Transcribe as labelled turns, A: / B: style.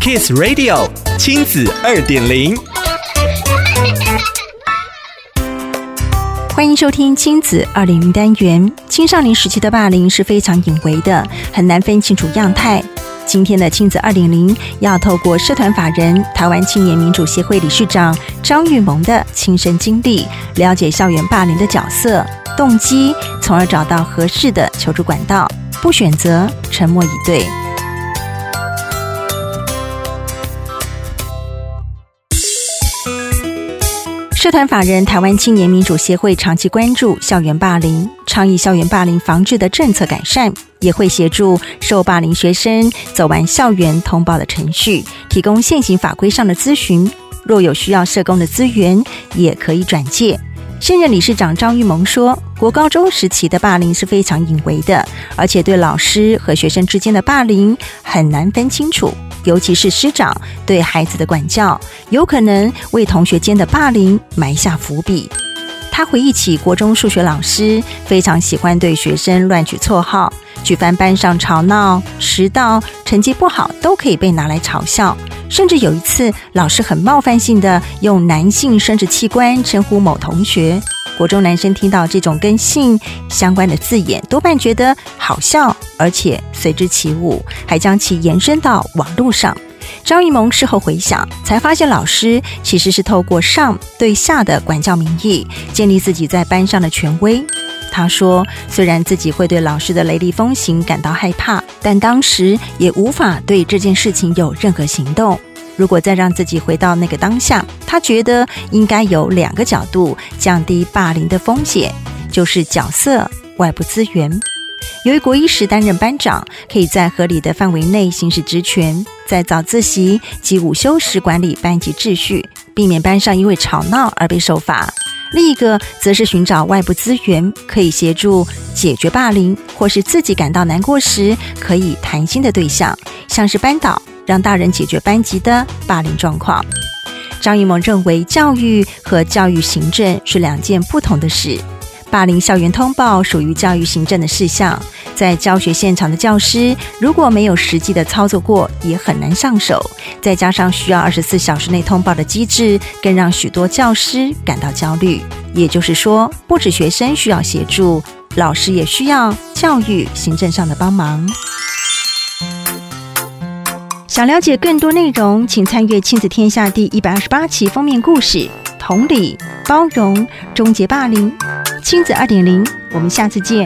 A: Kiss Radio 亲子二点零，
B: 欢迎收听亲子二点零单元。青少年时期的霸凌是非常隐微的，很难分清楚样态。今天的亲子二点零要透过社团法人台湾青年民主协会理事长张玉萌的亲身经历，了解校园霸凌的角色、动机，从而找到合适的求助管道，不选择沉默以对。社团法人台湾青年民主协会长期关注校园霸凌，倡议校园霸凌防治的政策改善，也会协助受霸凌学生走完校园通报的程序，提供现行法规上的咨询。若有需要社工的资源，也可以转介。现任理事长张玉萌说，国高中时期的霸凌是非常隐微的，而且对老师和学生之间的霸凌很难分清楚。尤其是师长对孩子的管教，有可能为同学间的霸凌埋下伏笔。他回忆起国中数学老师非常喜欢对学生乱取绰号，举凡班上吵闹、迟到、成绩不好，都可以被拿来嘲笑。甚至有一次，老师很冒犯性的用男性生殖器官称呼某同学。国中男生听到这种跟性相关的字眼，多半觉得好笑，而且随之起舞，还将其延伸到网络上。张育萌事后回想，才发现老师其实是透过上对下的管教名义，建立自己在班上的权威。他说，虽然自己会对老师的雷厉风行感到害怕，但当时也无法对这件事情有任何行动。如果再让自己回到那个当下，他觉得应该有两个角度降低霸凌的风险，就是角色、外部资源。由于国一时担任班长，可以在合理的范围内行使职权，在早自习及午休时管理班级秩序，避免班上因为吵闹而被受罚。另一个则是寻找外部资源，可以协助解决霸凌，或是自己感到难过时可以谈心的对象，像是班导。让大人解决班级的霸凌状况。张艺谋认为，教育和教育行政是两件不同的事。霸凌校园通报属于教育行政的事项，在教学现场的教师如果没有实际的操作过，也很难上手。再加上需要二十四小时内通报的机制，更让许多教师感到焦虑。也就是说，不止学生需要协助，老师也需要教育行政上的帮忙。想了解更多内容，请参阅《亲子天下》第一百二十八期封面故事：同理、包容、终结霸凌。亲子二点零，我们下次见。